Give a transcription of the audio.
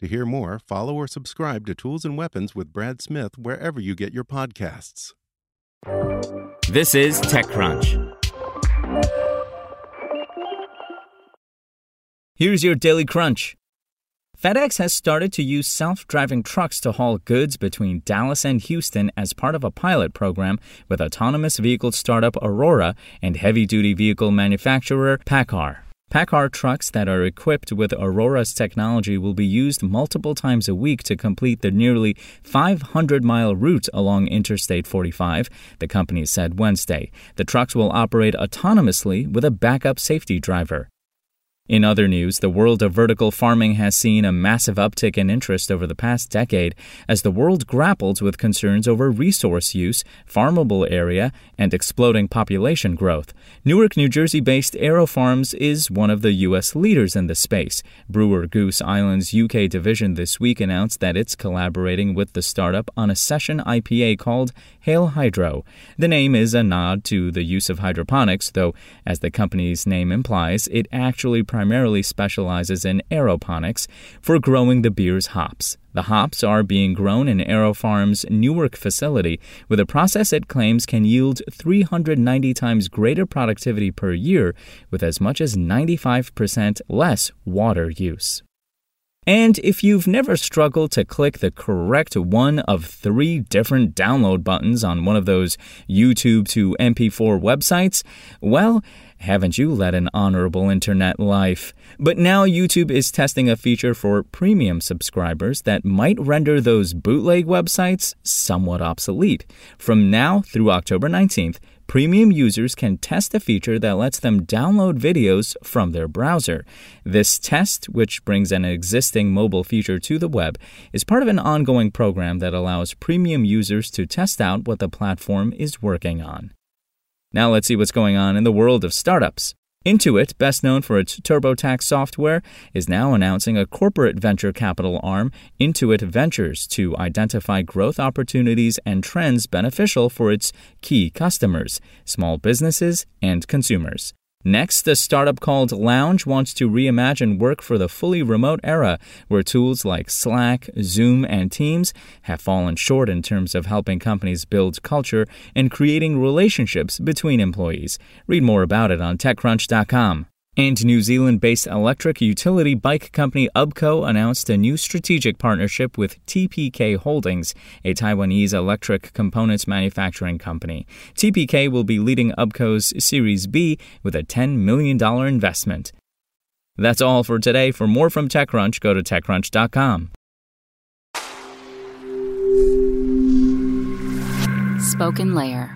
To hear more, follow or subscribe to Tools and Weapons with Brad Smith wherever you get your podcasts. This is TechCrunch. Here's your daily crunch. FedEx has started to use self driving trucks to haul goods between Dallas and Houston as part of a pilot program with autonomous vehicle startup Aurora and heavy duty vehicle manufacturer PACCAR. PACCAR trucks that are equipped with Aurora's technology will be used multiple times a week to complete the nearly 500 mile route along Interstate 45, the company said Wednesday. The trucks will operate autonomously with a backup safety driver. In other news, the world of vertical farming has seen a massive uptick in interest over the past decade as the world grapples with concerns over resource use, farmable area, and exploding population growth. Newark, New Jersey based AeroFarms is one of the U.S. leaders in the space. Brewer Goose Island's UK division this week announced that it's collaborating with the startup on a session IPA called Hail Hydro. The name is a nod to the use of hydroponics, though, as the company's name implies, it actually primarily specializes in aeroponics for growing the beer's hops. The hops are being grown in AeroFarm's Newark facility with a process it claims can yield 390 times greater productivity per year with as much as 95% less water use. And if you've never struggled to click the correct one of three different download buttons on one of those YouTube to MP4 websites, well, haven't you led an honorable internet life? But now YouTube is testing a feature for premium subscribers that might render those bootleg websites somewhat obsolete. From now through October 19th, premium users can test a feature that lets them download videos from their browser. This test, which brings an existing mobile feature to the web, is part of an ongoing program that allows premium users to test out what the platform is working on. Now let's see what's going on in the world of startups. Intuit, best known for its TurboTax software, is now announcing a corporate venture capital arm, Intuit Ventures, to identify growth opportunities and trends beneficial for its key customers, small businesses and consumers. Next, a startup called Lounge wants to reimagine work for the fully remote era, where tools like Slack, Zoom, and Teams have fallen short in terms of helping companies build culture and creating relationships between employees. Read more about it on TechCrunch.com. And New Zealand based electric utility bike company UBCO announced a new strategic partnership with TPK Holdings, a Taiwanese electric components manufacturing company. TPK will be leading UBCO's Series B with a $10 million investment. That's all for today. For more from TechCrunch, go to TechCrunch.com. Spoken Layer.